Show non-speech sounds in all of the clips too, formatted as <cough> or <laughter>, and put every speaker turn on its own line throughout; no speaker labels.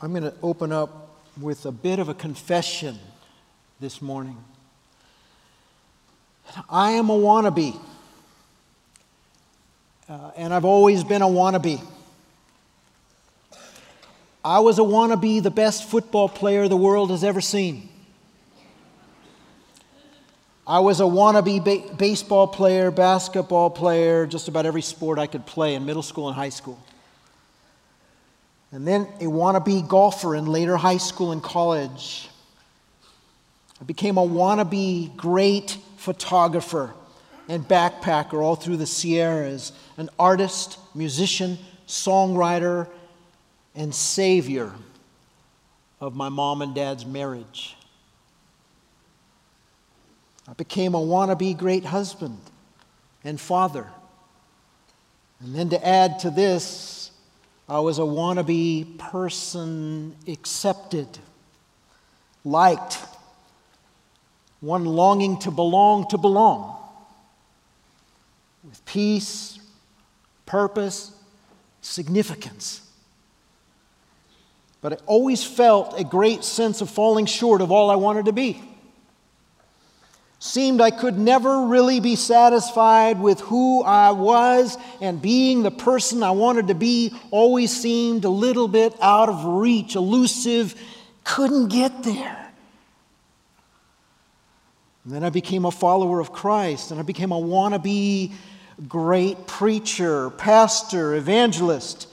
I'm going to open up with a bit of a confession this morning. I am a wannabe, uh, and I've always been a wannabe. I was a wannabe, the best football player the world has ever seen. I was a wannabe ba- baseball player, basketball player, just about every sport I could play in middle school and high school. And then a wannabe golfer in later high school and college. I became a wannabe great photographer and backpacker all through the Sierras, an artist, musician, songwriter, and savior of my mom and dad's marriage. I became a wannabe great husband and father. And then to add to this, I was a wannabe person accepted, liked, one longing to belong to belong, with peace, purpose, significance. But I always felt a great sense of falling short of all I wanted to be. Seemed I could never really be satisfied with who I was, and being the person I wanted to be always seemed a little bit out of reach, elusive, couldn't get there. And then I became a follower of Christ, and I became a wannabe great preacher, pastor, evangelist,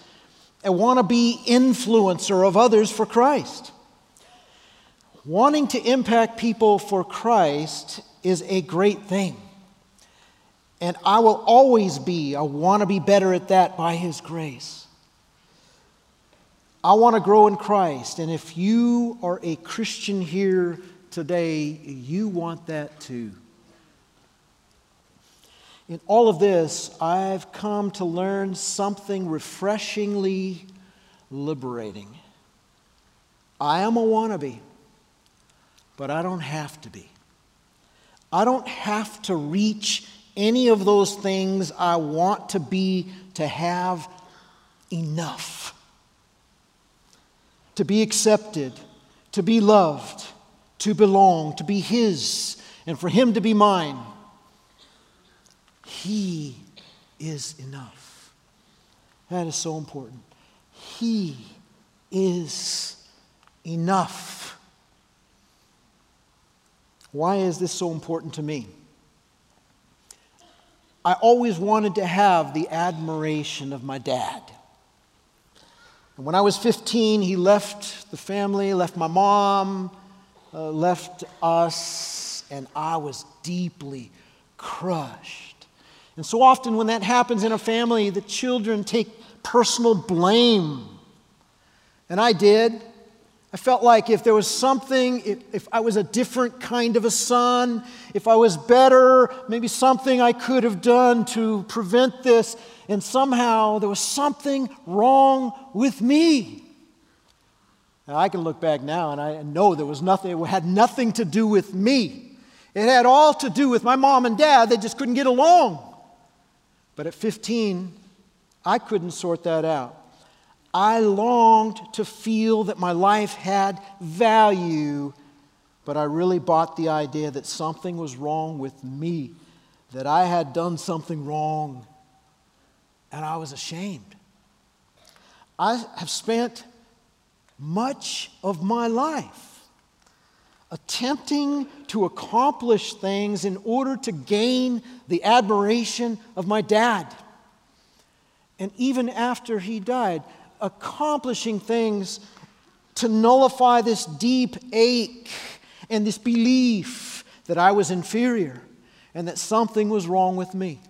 a wannabe influencer of others for Christ. Wanting to impact people for Christ is a great thing. And I will always be, I want to be better at that by His grace. I want to grow in Christ. And if you are a Christian here today, you want that too. In all of this, I've come to learn something refreshingly liberating. I am a wannabe, but I don't have to be. I don't have to reach any of those things I want to be to have enough. To be accepted, to be loved, to belong, to be His, and for Him to be mine. He is enough. That is so important. He is enough. Why is this so important to me? I always wanted to have the admiration of my dad. And when I was 15, he left the family, left my mom, uh, left us, and I was deeply crushed. And so often, when that happens in a family, the children take personal blame. And I did. I felt like if there was something, if, if, I was a different kind of a son, if I was better, maybe something I could have done to prevent this, and somehow there was something wrong with me. Now, I can look back now and I know there was nothing, it had nothing to do with me. It had all to do with my mom and dad. They just couldn't get along. But at 15, I couldn't sort that out. I longed to feel that my life had value, but I really bought the idea that something was wrong with me, that I had done something wrong, and I was ashamed. I have spent much of my life attempting to accomplish things in order to gain the admiration of my dad. And even after he died, accomplishing things to nullify this deep ache and this belief that I was inferior and that something was wrong with me.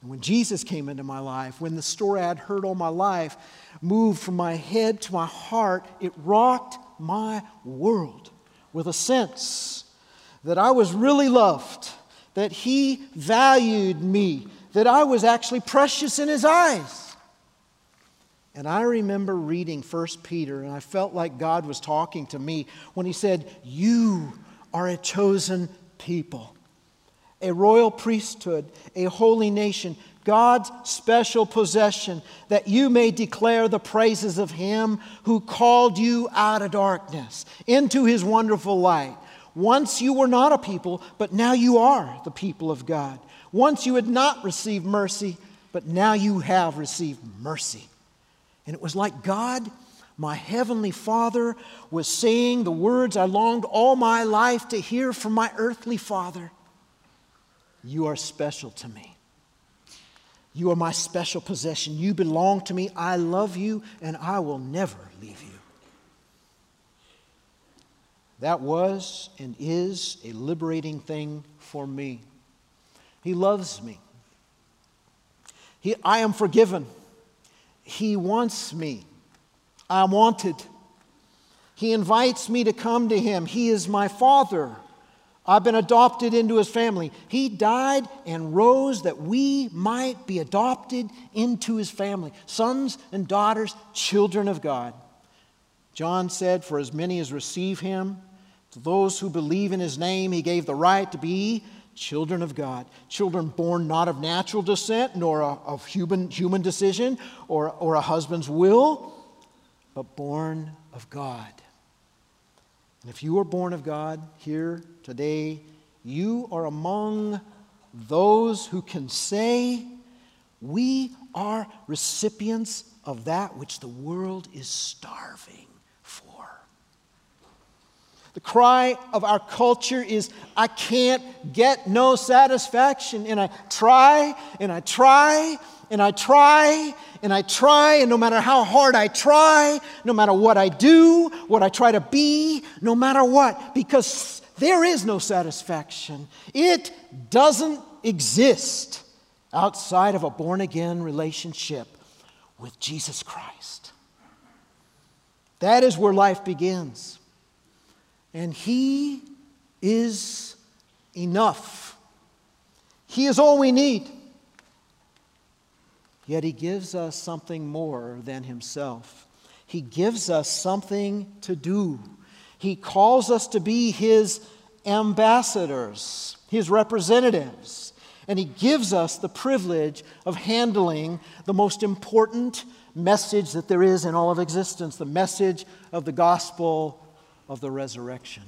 And when Jesus came into my life, when the story I'd heard all my life moved from my head to my heart, it rocked my world with a sense that I was really loved, that He valued me, that I was actually precious in His eyes. And I remember reading 1 Peter, and I felt like God was talking to me when he said, You are a chosen people, a royal priesthood, a holy nation, God's special possession, that you may declare the praises of Him who called you out of darkness into His wonderful light. Once you were not a people, but now you are the people of God. Once you had not received mercy, but now you have received mercy. And it was like God, my heavenly Father, was saying the words I longed all my life to hear from my earthly Father You are special to me. You are my special possession. You belong to me. I love you, and I will never leave you. That was and is a liberating thing for me. He loves me. He, I am forgiven. He wants me. I'm wanted. He invites me to come to Him. He is my Father. I've been adopted into His family. He died and rose that we might be adopted into His family sons and daughters, children of God. John said, For as many as receive Him, to those who believe in His name, He gave the right to be children of God, children born not of natural descent, nor of human, human decision or, or a husband's will, but born of God. And if you are born of God here today, you are among those who can say, We are recipients of that which the world is starving the cry of our culture is, I can't get no satisfaction. And I try, and I try, and I try, and I try, and no matter how hard I try, no matter what I do, what I try to be, no matter what, because there is no satisfaction. It doesn't exist outside of a born again relationship with Jesus Christ. That is where life begins. And He is enough. He is all we need. Yet He gives us something more than Himself. He gives us something to do. He calls us to be His ambassadors, His representatives. And He gives us the privilege of handling the most important message that there is in all of existence the message of the gospel of the resurrection.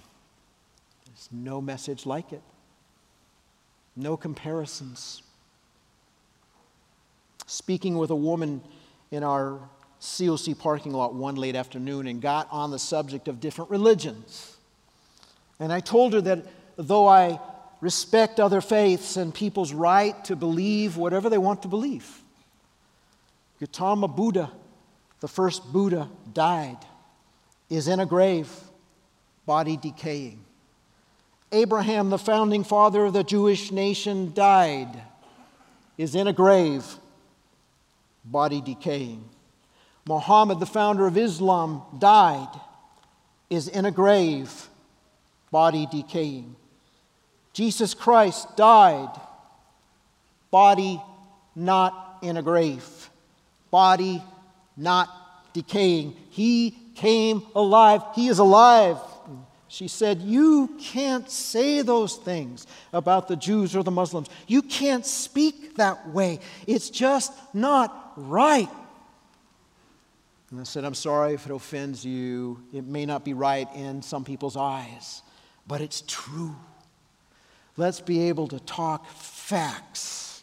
There's no message like it, no comparisons. Speaking with a woman in our COC parking lot one late afternoon and got on the subject of different religions. And I told her that though I respect other faiths and people's right to believe whatever they want to believe, Gautama Buddha, the first Buddha, died, is in a grave body decaying. Abraham, the founding father of the Jewish nation, died, is in a grave, body decaying. Muhammad, the founder of Islam, died, is in a grave, body decaying. Jesus Christ died, body not in a grave, body not decaying. He came alive. He is alive. She said, You can't say those things about the Jews or the Muslims. You can't speak that way. It's just not right. And I said, I'm sorry if it offends you. It may not be right in some people's eyes, but it's true. Let's be able to talk facts.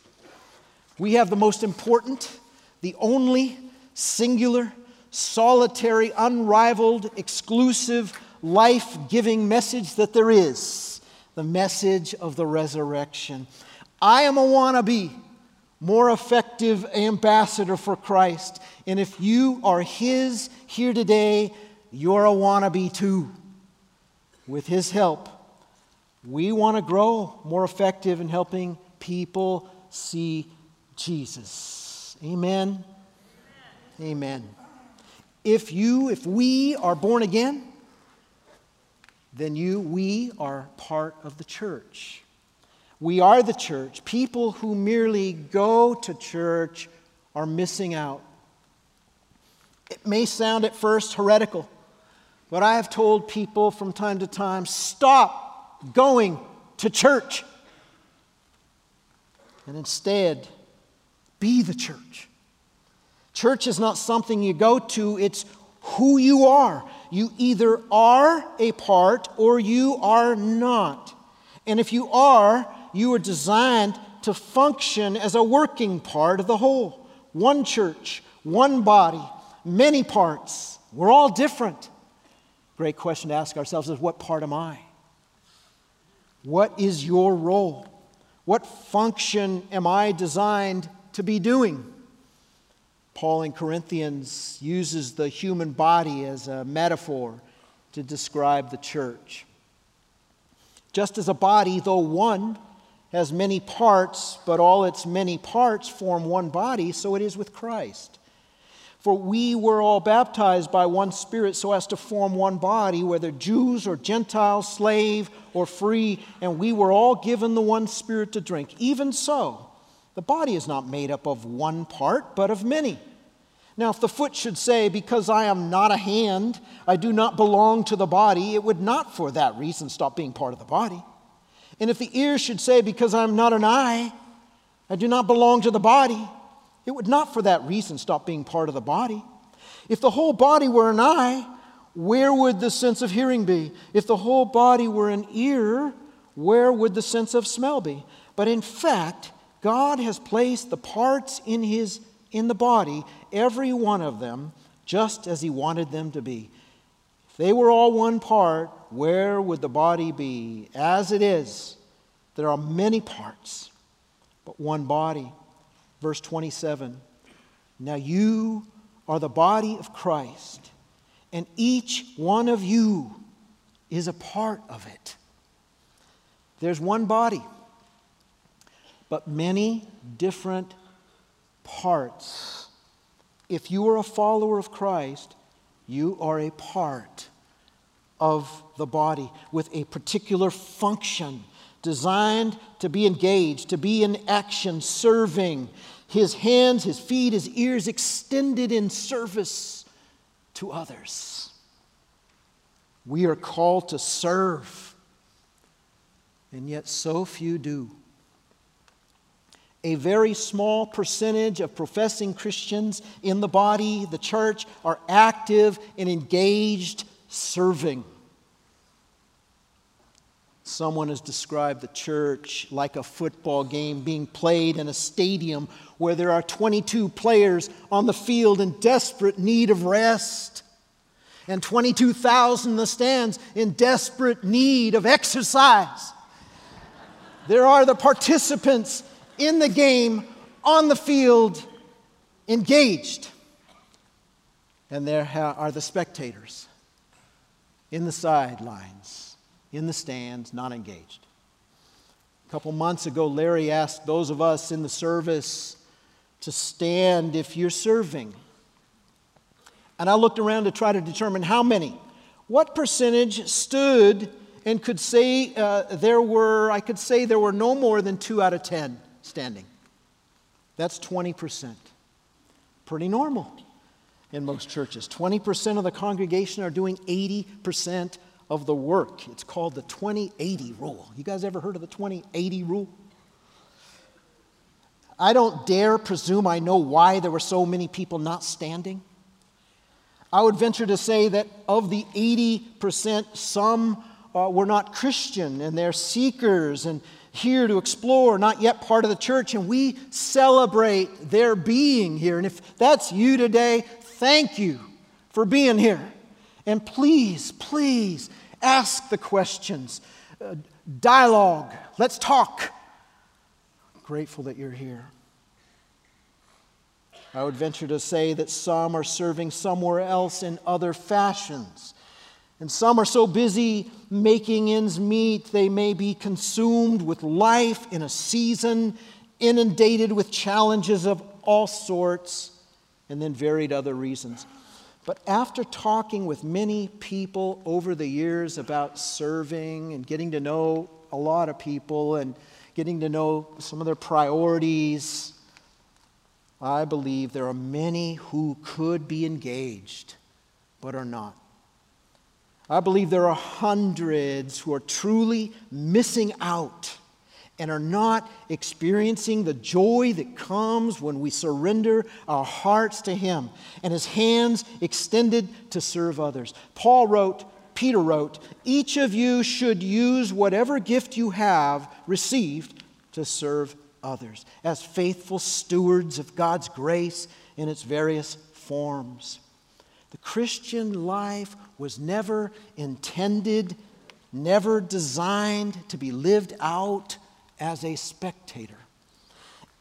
We have the most important, the only, singular, solitary, unrivaled, exclusive, life giving message that there is the message of the resurrection. I am a wannabe, more effective ambassador for Christ. And if you are His here today, you're a wannabe too. With His help, we want to grow more effective in helping people see Jesus. Amen. Amen. If you, if we are born again, then you, we are part of the church. We are the church. People who merely go to church are missing out. It may sound at first heretical, but I have told people from time to time stop going to church and instead Be the church. Church is not something you go to, it's who you are. You either are a part or you are not. And if you are, you are designed to function as a working part of the whole. One church, one body, many parts. We're all different. Great question to ask ourselves is what part am I? What is your role? What function am I designed to be doing? Paul in Corinthians uses the human body as a metaphor to describe the church. Just as a body, though one, has many parts, but all its many parts form one body, so it is with Christ. For we were all baptized by one Spirit so as to form one body, whether Jews or Gentiles, slave or free, and we were all given the one Spirit to drink. Even so, the body is not made up of one part, but of many. Now, if the foot should say, Because I am not a hand, I do not belong to the body, it would not for that reason stop being part of the body. And if the ear should say, Because I am not an eye, I do not belong to the body, it would not for that reason stop being part of the body. If the whole body were an eye, where would the sense of hearing be? If the whole body were an ear, where would the sense of smell be? But in fact, God has placed the parts in, his, in the body, every one of them, just as He wanted them to be. If they were all one part, where would the body be? As it is, there are many parts, but one body. Verse 27 Now you are the body of Christ, and each one of you is a part of it. There's one body, but many different parts. If you are a follower of Christ, you are a part of the body with a particular function designed to be engaged, to be in action, serving. His hands, his feet, his ears extended in service to others. We are called to serve, and yet so few do. A very small percentage of professing Christians in the body, the church, are active and engaged serving. Someone has described the church like a football game being played in a stadium where there are 22 players on the field in desperate need of rest, and 22,000 in the stands in desperate need of exercise. There are the participants in the game on the field engaged, and there are the spectators in the sidelines, in the stands, not engaged. A couple months ago, Larry asked those of us in the service to stand if you're serving. And I looked around to try to determine how many. What percentage stood and could say uh, there were, I could say there were no more than two out of ten standing. That's 20%. Pretty normal in most churches. 20% of the congregation are doing 80% of the work. It's called the 2080 rule. You guys ever heard of the 2080 rule? I don't dare presume I know why there were so many people not standing. I would venture to say that of the 80%, some uh, were not Christian and they're seekers and here to explore, not yet part of the church, and we celebrate their being here. And if that's you today, thank you for being here. And please, please ask the questions. Uh, dialogue. Let's talk. Grateful that you're here. I would venture to say that some are serving somewhere else in other fashions. And some are so busy making ends meet, they may be consumed with life in a season, inundated with challenges of all sorts and then varied other reasons. But after talking with many people over the years about serving and getting to know a lot of people and getting to know some of their priorities, I believe there are many who could be engaged but are not. I believe there are hundreds who are truly missing out and are not experiencing the joy that comes when we surrender our hearts to Him and His hands extended to serve others. Paul wrote, Peter wrote, each of you should use whatever gift you have received to serve others as faithful stewards of God's grace in its various forms. The Christian life was never intended, never designed to be lived out as a spectator.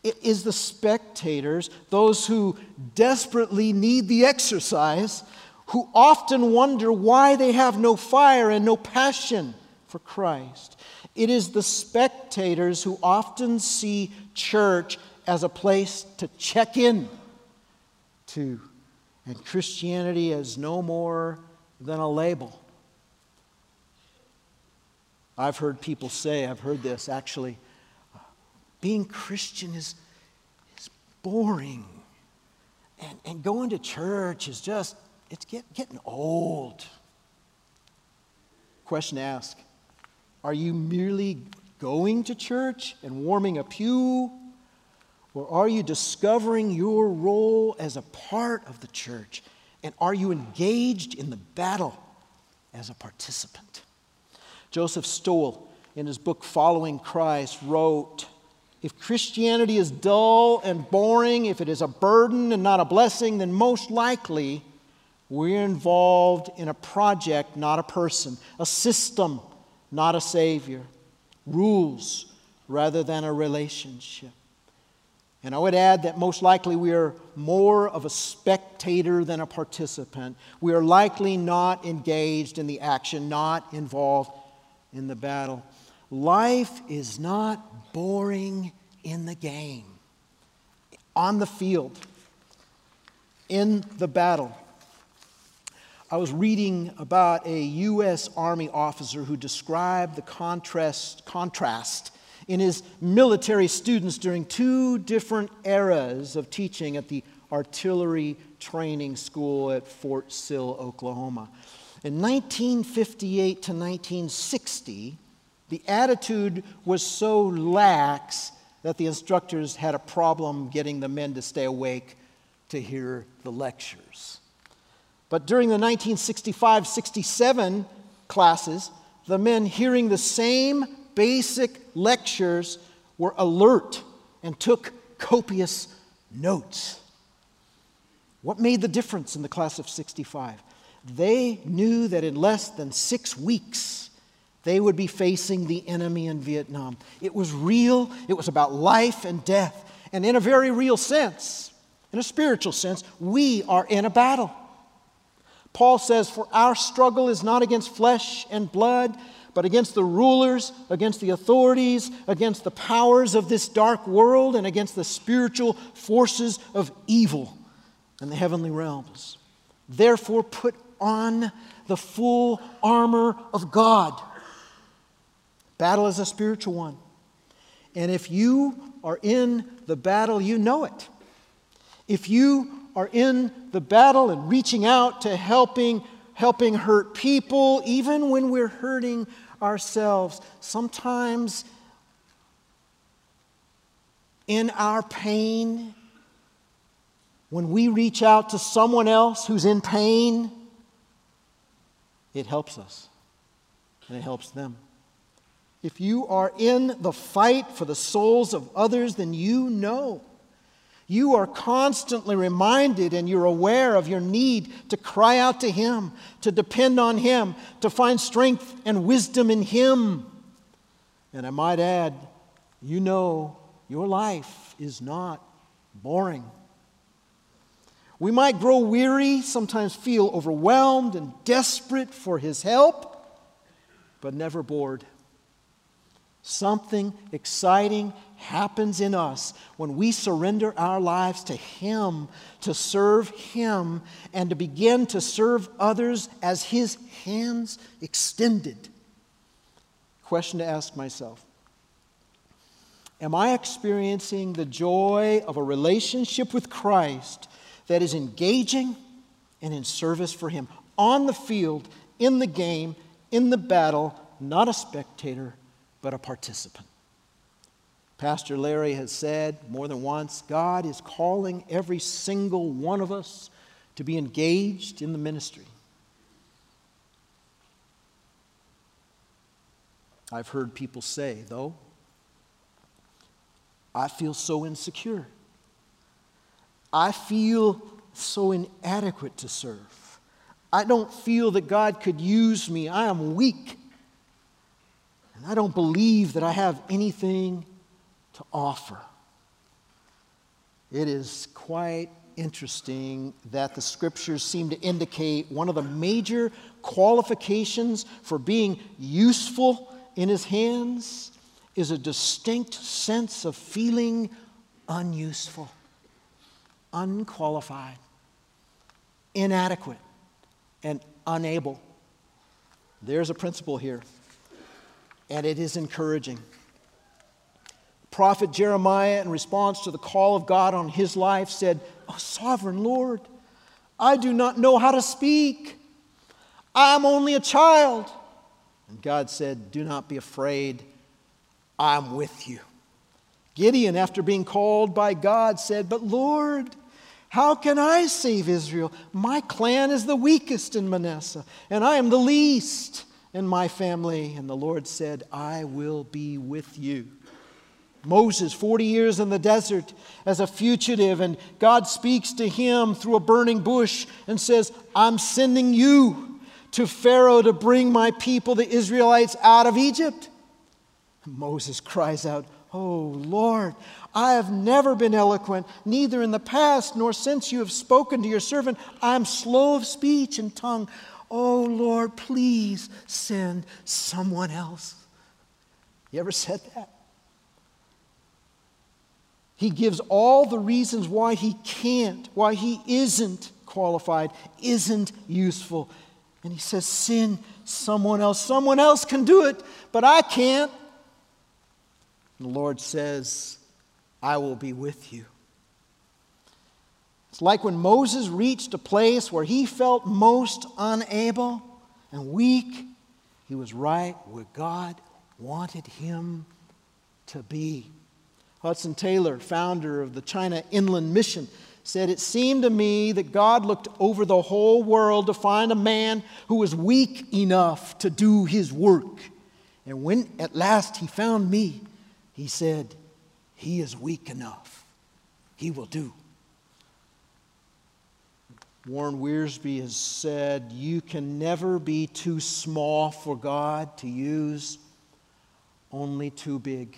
It is the spectators, those who desperately need the exercise, who often wonder why they have no fire and no passion for Christ. It is the spectators who often see church as a place to check in to, and Christianity as no more than a label. I've heard people say, I've heard this actually, uh, being Christian is, is boring. And, and going to church is just, it's get, getting old. Question ask Are you merely going to church and warming a pew? Or are you discovering your role as a part of the church? And are you engaged in the battle as a participant? Joseph Stowell, in his book Following Christ, wrote If Christianity is dull and boring, if it is a burden and not a blessing, then most likely we're involved in a project, not a person, a system, not a savior, rules rather than a relationship. And I would add that most likely we are more of a spectator than a participant. We are likely not engaged in the action, not involved in the battle. Life is not boring in the game, on the field, in the battle. I was reading about a U.S. Army officer who described the contrast, contrast in his military students during two different eras of teaching at the artillery training school at Fort Sill, Oklahoma. In 1958 to 1960, the attitude was so lax that the instructors had a problem getting the men to stay awake to hear the lectures. But during the 1965 67 classes, the men hearing the same basic lectures were alert and took copious notes. What made the difference in the class of 65? They knew that in less than six weeks, they would be facing the enemy in Vietnam. It was real, it was about life and death. And in a very real sense, in a spiritual sense, we are in a battle. Paul says, For our struggle is not against flesh and blood but against the rulers, against the authorities, against the powers of this dark world, and against the spiritual forces of evil in the heavenly realms. Therefore, put on the full armor of God. Battle is a spiritual one. And if you are in the battle, you know it. If you are in the battle and reaching out to helping helping hurt people even when we're hurting ourselves. Sometimes in our pain, when we reach out to someone else who's in pain, it helps us and it helps them. If you are in the fight for the souls of others, then you know you are constantly reminded and you're aware of your need to cry out to Him, to depend on Him, to find strength and wisdom in Him. And I might add, you know your life is not boring. We might grow weary, sometimes feel overwhelmed and desperate for His help, but never bored. Something exciting happens in us when we surrender our lives to Him, to serve Him, and to begin to serve others as His hands extended. Question to ask myself Am I experiencing the joy of a relationship with Christ that is engaging and in service for Him? On the field, in the game, in the battle, not a spectator but a participant. Pastor Larry has said more than once God is calling every single one of us to be engaged in the ministry. I've heard people say, though, I feel so insecure. I feel so inadequate to serve. I don't feel that God could use me. I am weak. And I don't believe that I have anything to offer. It is quite interesting that the scriptures seem to indicate one of the major qualifications for being useful in his hands is a distinct sense of feeling unuseful, unqualified, inadequate, and unable. There's a principle here, and it is encouraging. Prophet Jeremiah, in response to the call of God on his life, said, Oh, sovereign Lord, I do not know how to speak. I am only a child. And God said, Do not be afraid, I'm with you. Gideon, after being called by God, said, But Lord, how can I save Israel? My clan is the weakest in Manasseh, and I am the least in my family. And the Lord said, I will be with you. Moses, 40 years in the desert as a fugitive, and God speaks to him through a burning bush and says, I'm sending you to Pharaoh to bring my people, the Israelites, out of Egypt? Moses cries out, Oh Lord, I have never been eloquent, neither in the past nor since you have spoken to your servant. I am slow of speech and tongue. Oh Lord, please send someone else. You ever said that? He gives all the reasons why he can't, why he isn't qualified, isn't useful. And he says, Sin someone else. Someone else can do it, but I can't. And the Lord says, I will be with you. It's like when Moses reached a place where he felt most unable and weak, he was right where God wanted him to be. Hudson Taylor, founder of the China Inland Mission, said, It seemed to me that God looked over the whole world to find a man who was weak enough to do his work. And when at last he found me, he said, He is weak enough. He will do. Warren Wiersbe has said, You can never be too small for God to use, only too big.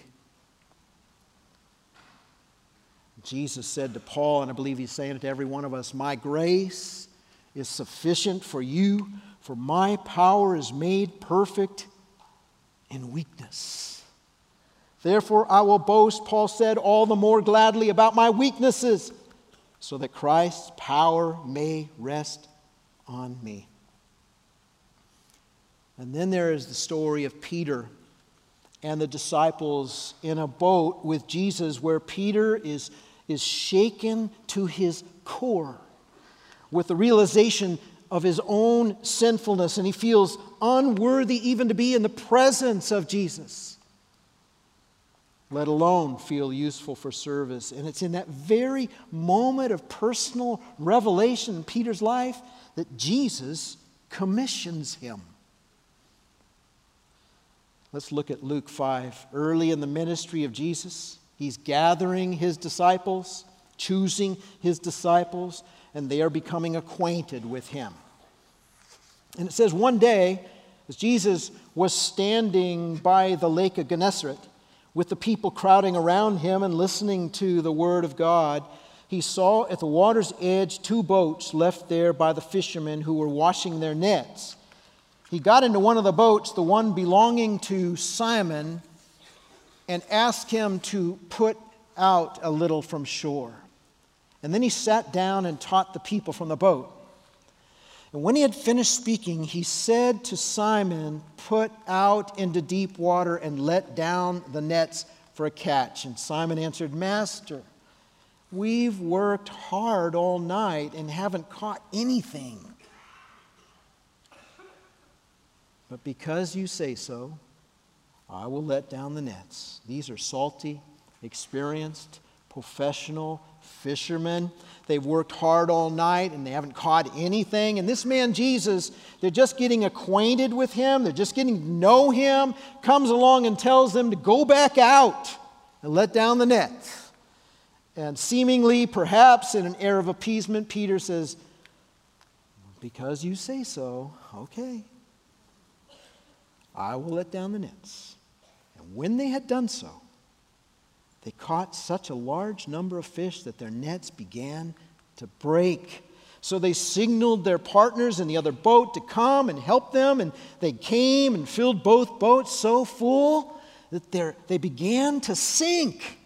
Jesus said to Paul, and I believe he's saying it to every one of us My grace is sufficient for you, for my power is made perfect in weakness. Therefore, I will boast, Paul said, all the more gladly about my weaknesses, so that Christ's power may rest on me. And then there is the story of Peter and the disciples in a boat with Jesus, where Peter is is shaken to his core with the realization of his own sinfulness, and he feels unworthy even to be in the presence of Jesus, let alone feel useful for service. And it's in that very moment of personal revelation in Peter's life that Jesus commissions him. Let's look at Luke 5. Early in the ministry of Jesus, He's gathering his disciples, choosing his disciples, and they are becoming acquainted with him. And it says, one day, as Jesus was standing by the lake of Gennesaret, with the people crowding around him and listening to the word of God, he saw at the water's edge two boats left there by the fishermen who were washing their nets. He got into one of the boats, the one belonging to Simon, and asked him to put out a little from shore. And then he sat down and taught the people from the boat. And when he had finished speaking, he said to Simon, Put out into deep water and let down the nets for a catch. And Simon answered, Master, we've worked hard all night and haven't caught anything. But because you say so, I will let down the nets. These are salty experienced, professional fishermen. They've worked hard all night and they haven't caught anything. And this man, Jesus, they're just getting acquainted with him, they're just getting to know him, comes along and tells them to go back out and let down the net. And seemingly, perhaps in an air of appeasement, Peter says, Because you say so, okay, I will let down the nets. When they had done so, they caught such a large number of fish that their nets began to break. So they signaled their partners in the other boat to come and help them, and they came and filled both boats so full that they began to sink.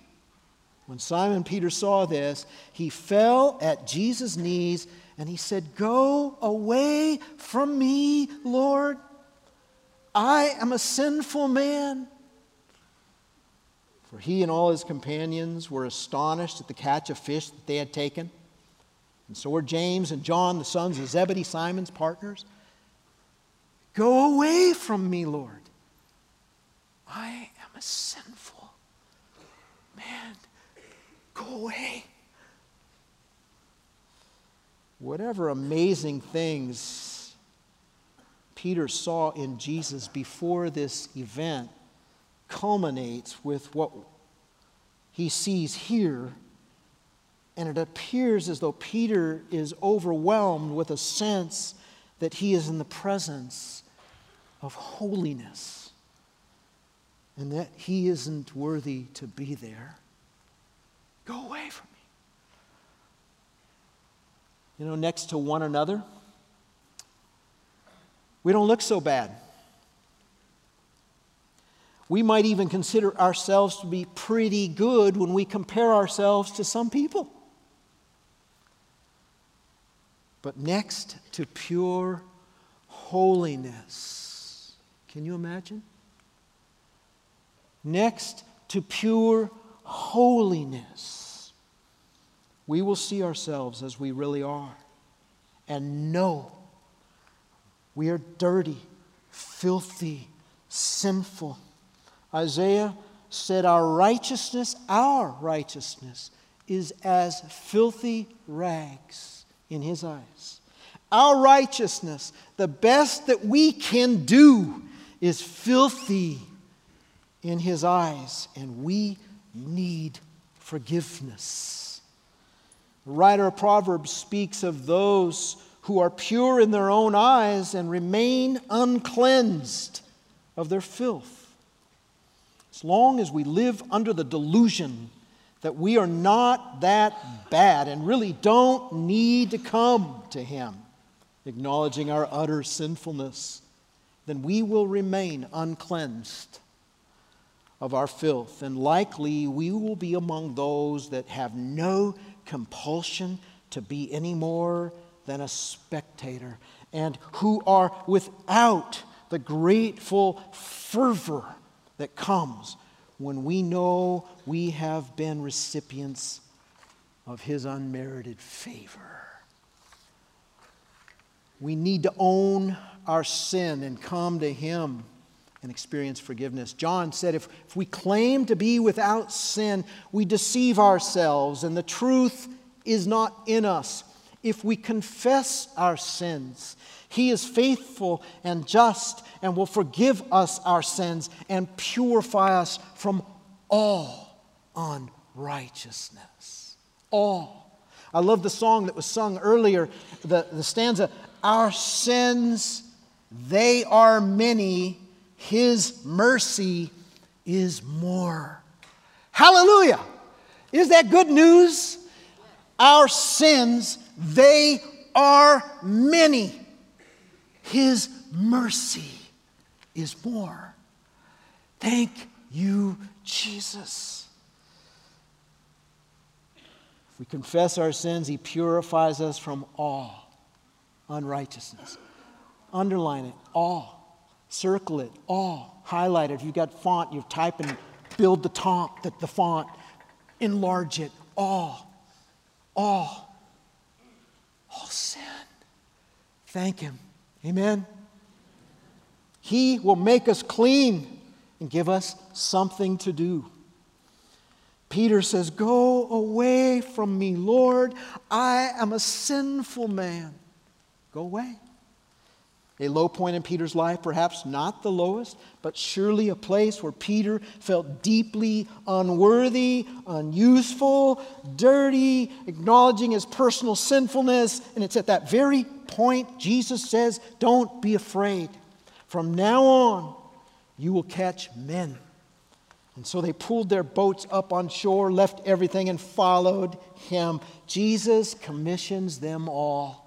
When Simon Peter saw this, he fell at Jesus' knees and he said, Go away from me, Lord. I am a sinful man. For he and all his companions were astonished at the catch of fish that they had taken. And so were James and John, the sons of Zebedee, Simon's partners. Go away from me, Lord. I am a sinful man. Go away. Whatever amazing things Peter saw in Jesus before this event culminates with what he sees here. And it appears as though Peter is overwhelmed with a sense that he is in the presence of holiness and that he isn't worthy to be there. Go away from me. You know, next to one another, we don't look so bad. We might even consider ourselves to be pretty good when we compare ourselves to some people. But next to pure holiness, can you imagine? Next to pure holiness, we will see ourselves as we really are and know we are dirty, filthy, sinful Isaiah said, Our righteousness, our righteousness, is as filthy rags in his eyes. Our righteousness, the best that we can do, is filthy in his eyes, and we need forgiveness. The writer of Proverbs speaks of those who are pure in their own eyes and remain uncleansed of their filth. As long as we live under the delusion that we are not that bad and really don't need to come to Him, acknowledging our utter sinfulness, then we will remain uncleansed of our filth. And likely we will be among those that have no compulsion to be any more than a spectator and who are without the grateful fervor that comes when we know we have been recipients of His unmerited favor. We need to own our sin and come to Him and experience forgiveness. John said if, if we claim to be without sin, we deceive ourselves and the truth is not in us. If we confess our sins, He is faithful and just and will forgive us our sins and purify us from all unrighteousness. All. I love the song that was sung earlier, the, the stanza Our sins, they are many, His mercy is more. Hallelujah! Is that good news? Our sins, they are many. His mercy is more. Thank you, Jesus. If we confess our sins, He purifies us from all unrighteousness. Underline it, all. Circle it, all. Highlight it. If you've got font, you type and build the top, the, the font. Enlarge it, all. All. All sin. Thank Him. Amen. He will make us clean and give us something to do. Peter says, Go away from me, Lord. I am a sinful man. Go away. A low point in Peter's life, perhaps not the lowest, but surely a place where Peter felt deeply unworthy, unuseful, dirty, acknowledging his personal sinfulness. And it's at that very point Jesus says, Don't be afraid. From now on, you will catch men. And so they pulled their boats up on shore, left everything, and followed him. Jesus commissions them all.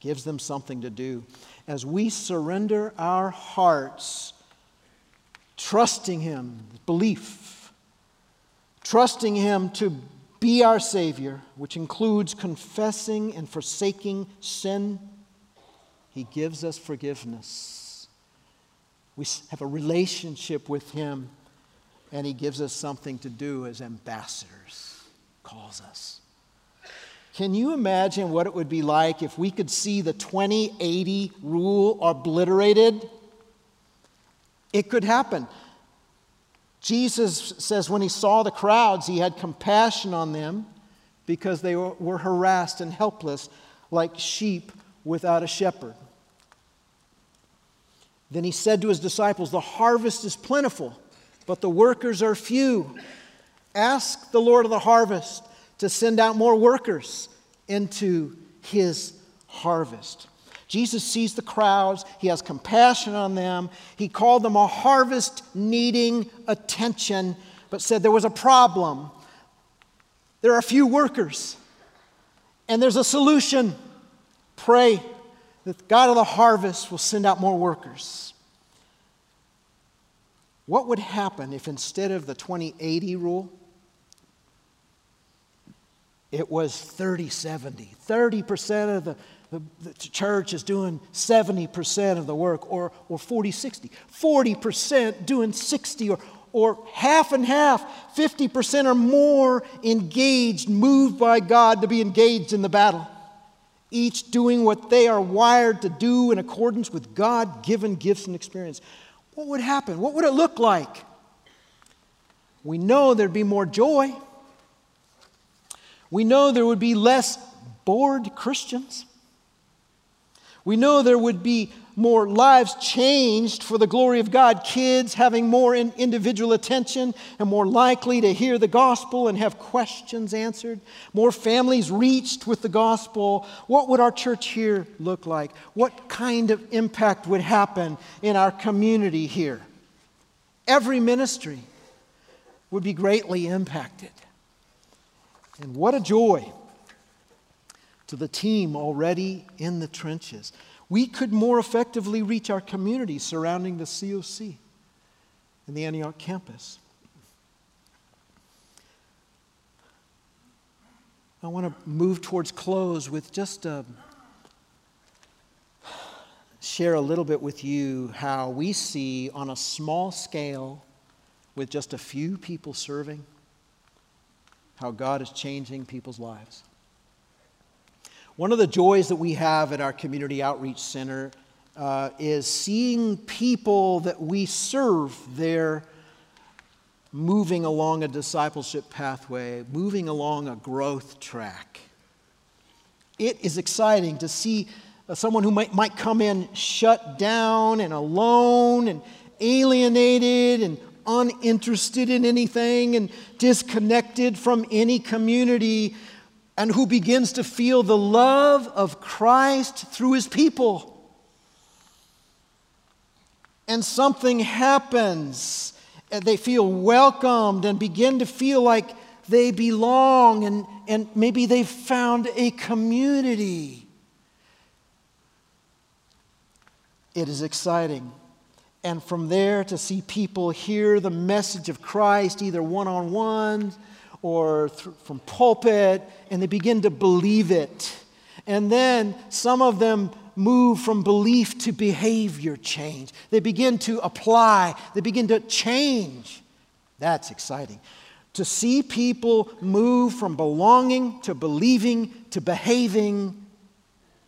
Gives them something to do. As we surrender our hearts, trusting him, belief, trusting him to be our Savior, which includes confessing and forsaking sin, he gives us forgiveness. We have a relationship with Him, and He gives us something to do as ambassadors, calls us. Can you imagine what it would be like if we could see the 2080 rule obliterated? It could happen. Jesus says when he saw the crowds, he had compassion on them because they were harassed and helpless like sheep without a shepherd. Then he said to his disciples, The harvest is plentiful, but the workers are few. Ask the Lord of the harvest to send out more workers into his harvest. Jesus sees the crowds, he has compassion on them. He called them a harvest needing attention, but said there was a problem. There are few workers, and there's a solution. Pray that God of the harvest will send out more workers. What would happen if instead of the 2080 rule, it was 30 70? 30% of the, the, the, church is doing 70% of the work, or, or 40 60. 40% doing 60 or, or half and half, 50% or more engaged, moved by God to be engaged in the battle each doing what they are wired to do in accordance with God given gifts and experience. What would happen? What would it look like? We know there'd be more joy. We know there would be less bored Christians. We know there would be more lives changed for the glory of God, kids having more in individual attention and more likely to hear the gospel and have questions answered, more families reached with the gospel. What would our church here look like? What kind of impact would happen in our community here? Every ministry would be greatly impacted. And what a joy to the team already in the trenches we could more effectively reach our community surrounding the COC and the Antioch campus. I want to move towards close with just a, share a little bit with you how we see on a small scale, with just a few people serving, how God is changing people's lives. One of the joys that we have at our Community Outreach Center uh, is seeing people that we serve there moving along a discipleship pathway, moving along a growth track. It is exciting to see uh, someone who might, might come in shut down and alone and alienated and uninterested in anything and disconnected from any community and who begins to feel the love of Christ through his people. And something happens. They feel welcomed and begin to feel like they belong, and, and maybe they've found a community. It is exciting. And from there, to see people hear the message of Christ, either one on one or th- from pulpit, and they begin to believe it. And then some of them move from belief to behavior change. They begin to apply, they begin to change. That's exciting. To see people move from belonging to believing to behaving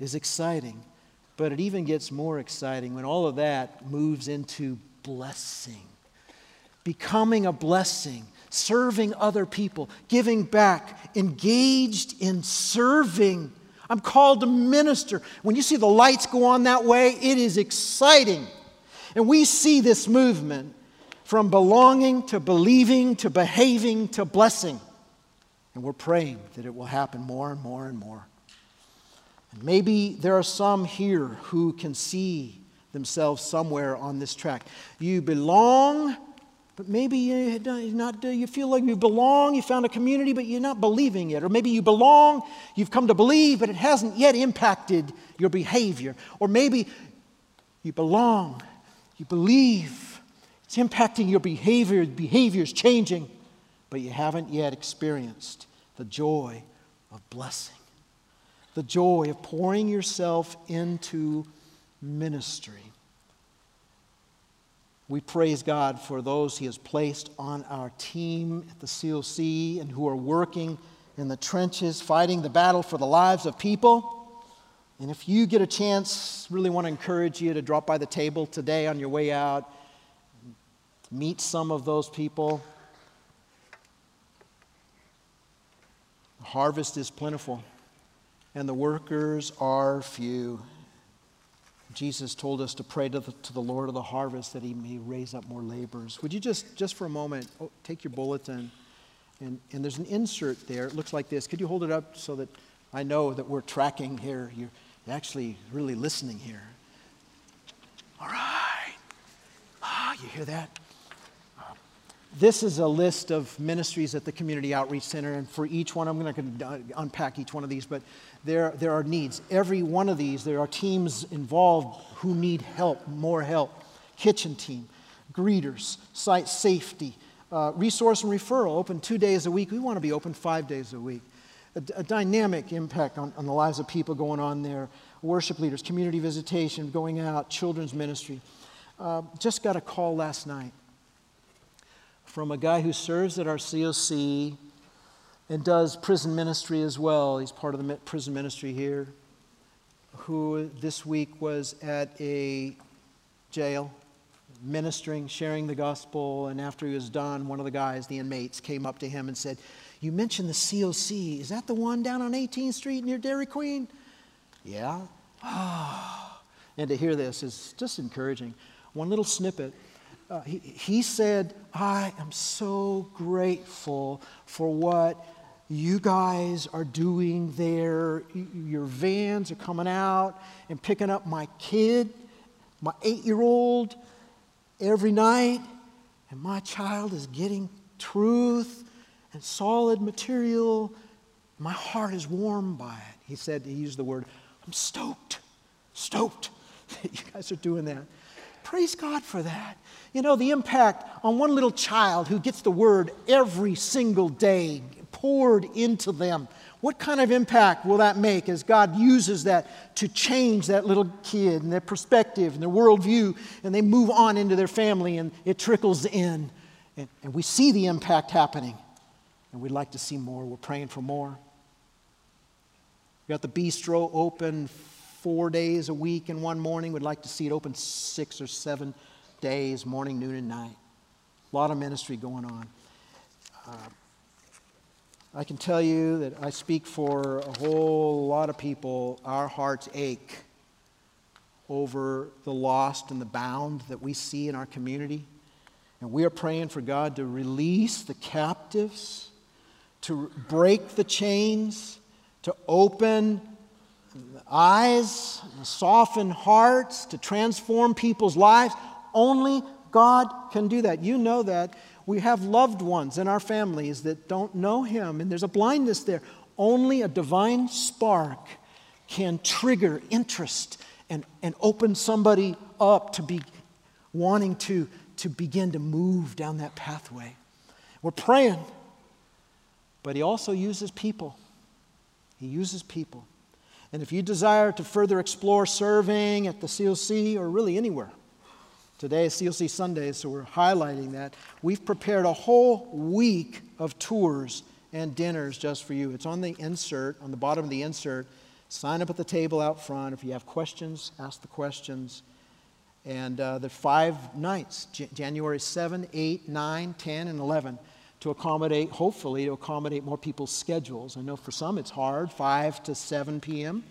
is exciting. But it even gets more exciting when all of that moves into blessing becoming a blessing, serving other people, giving back, engaged in serving. I'm called to minister. When you see the lights go on that way, it is exciting. And we see this movement from belonging to believing to behaving to blessing. And we're praying that it will happen more and more and more. And maybe there are some here who can see themselves somewhere on this track. You belong, but maybe you not you feel like you belong, you found a community, but you're not believing it. Or maybe you belong, you've come to believe, but it hasn't yet impacted your behavior. Or maybe you belong, you believe, it's impacting your behavior, behavior is changing, but you haven't yet experienced the joy of blessing, the joy of pouring yourself into ministry. We praise God for those He has placed on our team at the COC and who are working in the trenches, fighting the battle for the lives of people. And if you get a chance, really want to encourage you to drop by the table today on your way out, meet some of those people. The harvest is plentiful, and the workers are few. Jesus told us to pray to the, to the Lord of the harvest that he may raise up more laborers. Would you just, just for a moment, oh, take your bulletin, and, and there's an insert there. It looks like this. Could you hold it up so that I know that we're tracking here? You're actually really listening here. All right. Ah, you hear that? This is a list of ministries at the Community Outreach Center, and for each one, I'm going to unpack each one of these, but there, there are needs. Every one of these, there are teams involved who need help, more help. Kitchen team, greeters, site safety, uh, resource and referral, open two days a week. We want to be open five days a week. A, a dynamic impact on, on the lives of people going on there. Worship leaders, community visitation, going out, children's ministry. Uh, just got a call last night from a guy who serves at our COC and does prison ministry as well. He's part of the prison ministry here, who this week was at a jail ministering, sharing the gospel. And after he was done, one of the guys, the inmates, came up to him and said, You mentioned the COC. Is that the one down on 18th Street near Dairy Queen? Yeah. <sighs> and to hear this is just encouraging. One little snippet uh, he, he said, I am so grateful for what you guys are doing there. Your vans are coming out and picking up my kid, my eight year old, every night. And my child is getting truth and solid material. My heart is warmed by it. He said, he used the word, I'm stoked, stoked <laughs> that you guys are doing that. Praise God for that. You know, the impact on one little child who gets the word every single day poured into them. What kind of impact will that make as God uses that to change that little kid and their perspective and their worldview, and they move on into their family and it trickles in? And, and we see the impact happening, and we'd like to see more. We're praying for more. We got the bistro open four days a week and one morning. We'd like to see it open six or seven days, morning, noon, and night. A lot of ministry going on. Uh, I can tell you that I speak for a whole lot of people. Our hearts ache over the lost and the bound that we see in our community. And we are praying for God to release the captives, to break the chains, to open eyes, soften hearts, to transform people's lives. Only God can do that. You know that. We have loved ones in our families that don't know Him, and there's a blindness there. Only a divine spark can trigger interest and, and open somebody up to be wanting to, to begin to move down that pathway. We're praying, but He also uses people. He uses people. And if you desire to further explore serving at the COC or really anywhere, today is COC Sunday, so we're highlighting that. We've prepared a whole week of tours and dinners just for you. It's on the insert, on the bottom of the insert. Sign up at the table out front. If you have questions, ask the questions. And uh, the five nights J- January 7, 8, 9, 10, and 11 to accommodate, hopefully, to accommodate more people's schedules. I know for some it's hard, 5 to 7 p.m.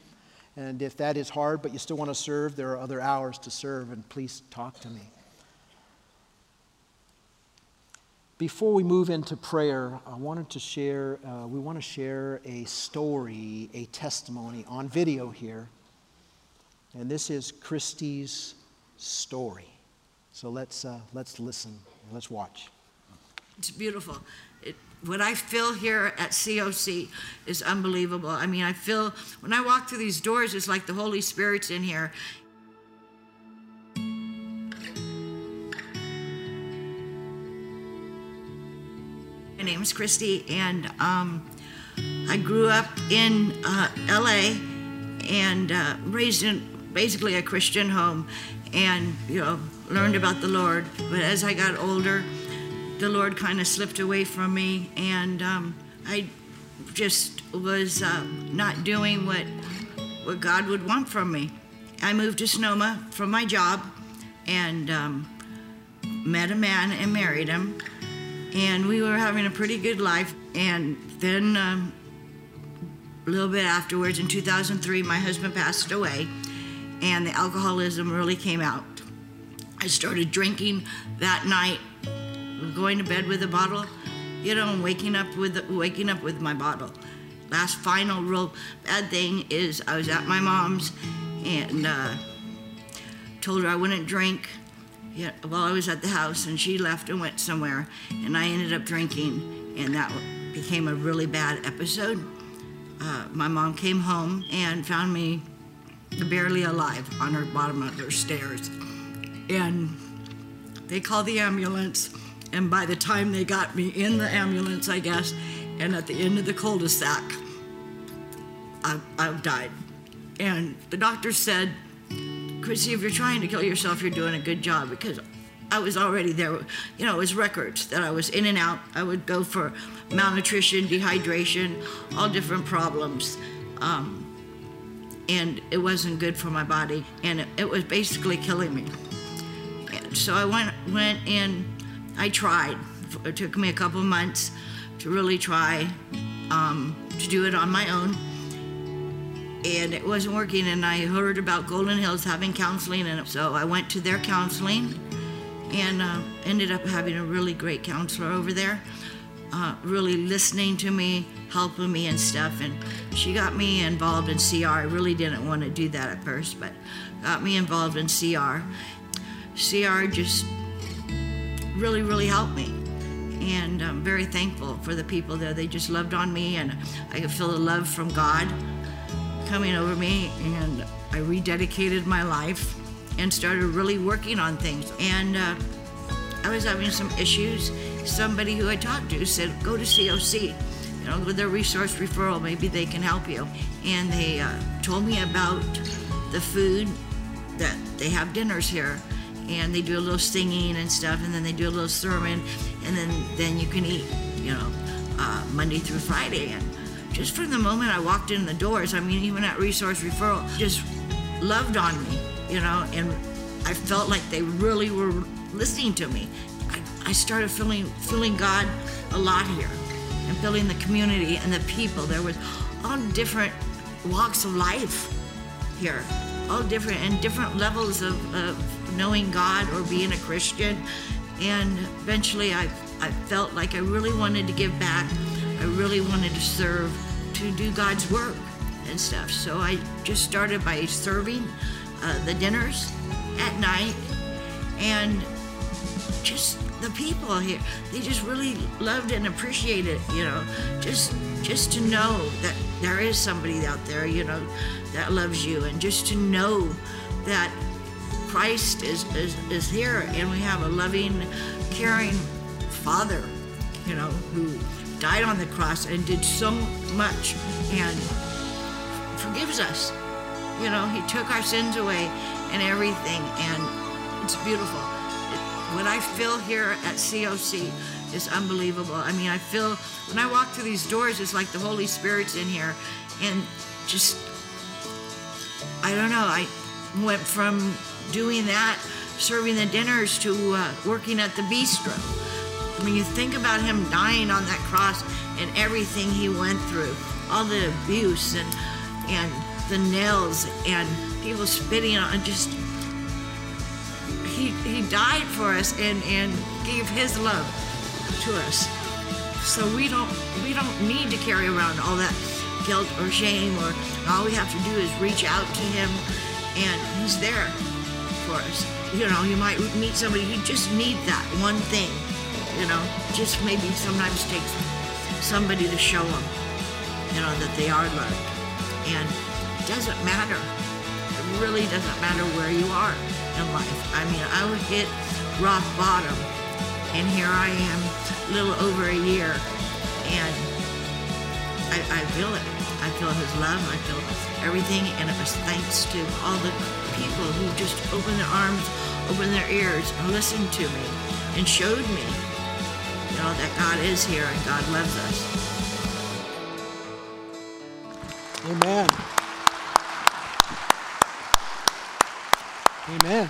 And if that is hard, but you still want to serve, there are other hours to serve, and please talk to me. Before we move into prayer, I wanted to share, uh, we want to share a story, a testimony on video here. And this is Christy's story. So let's, uh, let's listen, let's watch.
It's beautiful. It, what I feel here at COC is unbelievable. I mean, I feel when I walk through these doors, it's like the Holy Spirit's in here. My name is Christy, and um, I grew up in uh, LA and uh, raised in basically a Christian home and, you know, learned about the Lord. But as I got older, the Lord kind of slipped away from me, and um, I just was uh, not doing what what God would want from me. I moved to Sonoma from my job, and um, met a man and married him, and we were having a pretty good life. And then um, a little bit afterwards, in 2003, my husband passed away, and the alcoholism really came out. I started drinking that night going to bed with a bottle, you know, waking up with waking up with my bottle. Last final real bad thing is I was at my mom's and uh, told her I wouldn't drink while I was at the house, and she left and went somewhere, and I ended up drinking, and that became a really bad episode. Uh, my mom came home and found me barely alive on her bottom of her stairs, and they called the ambulance and by the time they got me in the ambulance, I guess, and at the end of the cul-de-sac, I, I died. And the doctor said, Chrissy, if you're trying to kill yourself, you're doing a good job because I was already there. You know, it was records that I was in and out. I would go for malnutrition, dehydration, all different problems. Um, and it wasn't good for my body. And it, it was basically killing me. And so I went, went in I tried. It took me a couple months to really try um, to do it on my own. And it wasn't working, and I heard about Golden Hills having counseling, and so I went to their counseling and uh, ended up having a really great counselor over there, uh, really listening to me, helping me and stuff. And she got me involved in CR. I really didn't want to do that at first, but got me involved in CR. CR just really, really helped me. And I'm very thankful for the people there. They just loved on me, and I could feel the love from God coming over me. And I rededicated my life and started really working on things. And uh, I was having some issues. Somebody who I talked to said, Go to COC, you know, with their resource referral, maybe they can help you. And they uh, told me about the food that they have dinners here and they do a little singing and stuff, and then they do a little sermon, and then then you can eat, you know, uh, Monday through Friday. And just from the moment I walked in the doors, I mean, even at Resource Referral, just loved on me, you know, and I felt like they really were listening to me. I, I started feeling feeling God a lot here, and feeling the community and the people. There was all different walks of life here, all different and different levels of, of knowing God or being a Christian. And eventually I, I felt like I really wanted to give back. I really wanted to serve, to do God's work and stuff. So I just started by serving uh, the dinners at night and just the people here they just really loved and appreciated you know just just to know that there is somebody out there you know that loves you and just to know that Christ is, is, is here and we have a loving, caring Father, you know, who died on the cross and did so much and forgives us. You know, He took our sins away and everything, and it's beautiful. What I feel here at COC is unbelievable. I mean, I feel when I walk through these doors, it's like the Holy Spirit's in here, and just I don't know. I went from doing that serving the dinners to uh, working at the bistro. When you think about him dying on that cross and everything he went through, all the abuse and and the nails and people spitting on just he he died for us and and gave his love to us. So we don't we don't need to carry around all that guilt or shame or all we have to do is reach out to him and he's there us. You know, you might meet somebody who just need that one thing. You know, just maybe sometimes takes somebody to show them, you know, that they are loved. And it doesn't matter. It really doesn't matter where you are in life. I mean, I would hit rock bottom, and here I am, little over a year, and I, I feel it. I feel His love. I feel everything, and it was thanks to all the people who just opened their arms, opened their ears, and listened to me, and showed me, you know, that God is here and God loves us.
Amen. Amen.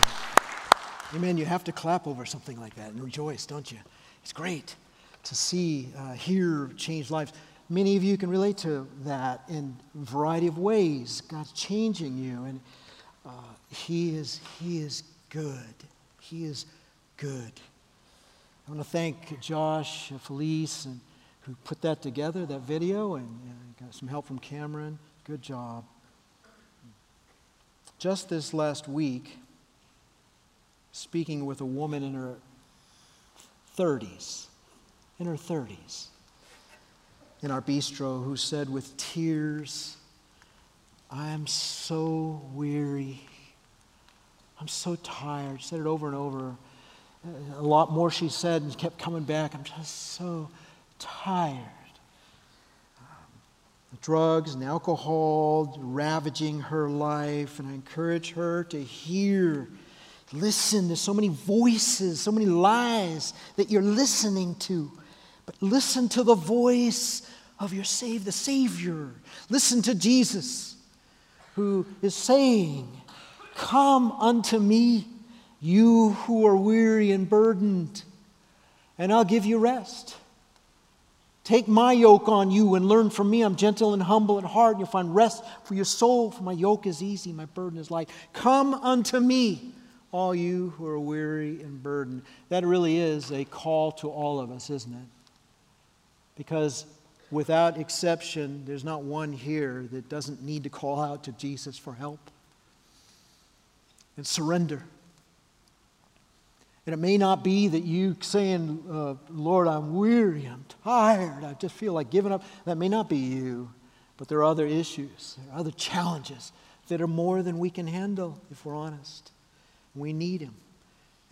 Amen. You have to clap over something like that and rejoice, don't you? It's great to see, uh, hear change lives. Many of you can relate to that in a variety of ways. God's changing you, and He is He is good. He is good. I want to thank Josh, Felice, and who put that together, that video, and uh, got some help from Cameron. Good job. Just this last week, speaking with a woman in her 30s, in her 30s, in our bistro, who said with tears, I am so weary. I'm so tired. She said it over and over. A lot more she said and kept coming back. I'm just so tired. Drugs and alcohol ravaging her life, and I encourage her to hear, listen to so many voices, so many lies that you're listening to. But listen to the voice of your Savior, the Savior. Listen to Jesus, who is saying, Come unto me, you who are weary and burdened, and I'll give you rest. Take my yoke on you and learn from me. I'm gentle and humble at heart, and you'll find rest for your soul. For my yoke is easy, my burden is light. Come unto me, all you who are weary and burdened. That really is a call to all of us, isn't it? Because without exception, there's not one here that doesn't need to call out to Jesus for help and surrender. And it may not be that you saying, uh, Lord, I'm weary, I'm tired, I just feel like giving up. That may not be you. But there are other issues, there are other challenges that are more than we can handle if we're honest. We need Him.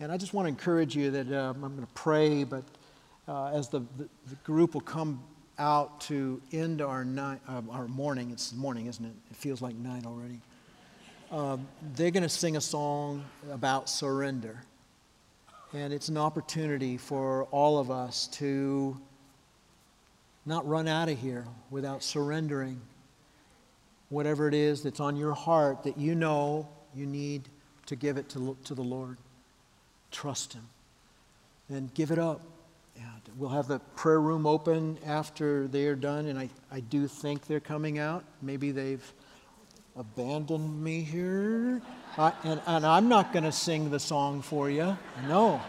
And I just want to encourage you that um, I'm going to pray, but uh, as the, the, the, group will come out to end our, night, uh, our morning, it's morning, isn't it? It feels like night already. Um, they're going to sing a song about surrender. And it's an opportunity for all of us to not run out of here without surrendering whatever it is that's on your heart that you know you need to give it to, to the Lord. Trust Him and give it up. And we'll have the prayer room open after they are done, and I, I do think they're coming out. Maybe they've abandoned me here. I, and, and I'm not going to sing the song for you. No,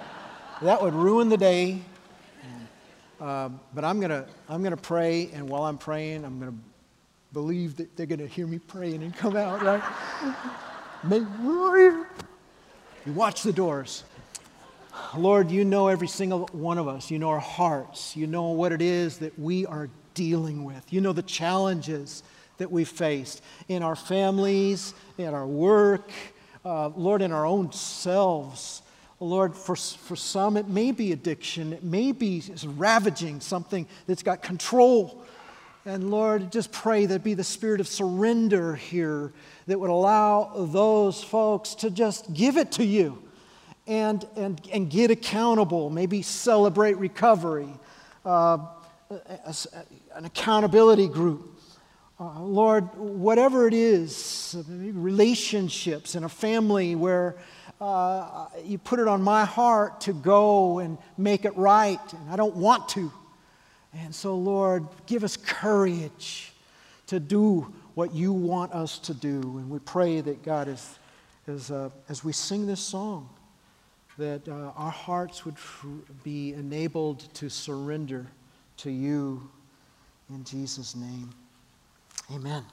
that would ruin the day. Uh, but I'm going to I'm going to pray, and while I'm praying, I'm going to believe that they're going to hear me praying and come out, right? you watch the doors. Lord, you know every single one of us. You know our hearts. You know what it is that we are dealing with. You know the challenges that we've faced in our families, in our work, uh, Lord, in our own selves. Lord, for, for some, it may be addiction. It may be ravaging something that's got control. And Lord, just pray that be the spirit of surrender here that would allow those folks to just give it to you and, and, and get accountable, maybe celebrate recovery, uh, an accountability group. Uh, Lord, whatever it is, relationships in a family where uh, you put it on my heart to go and make it right, and I don't want to. And so, Lord, give us courage to do what you want us to do. And we pray that God, as, uh, as we sing this song, that uh, our hearts would be enabled to surrender to you in Jesus' name. Amen.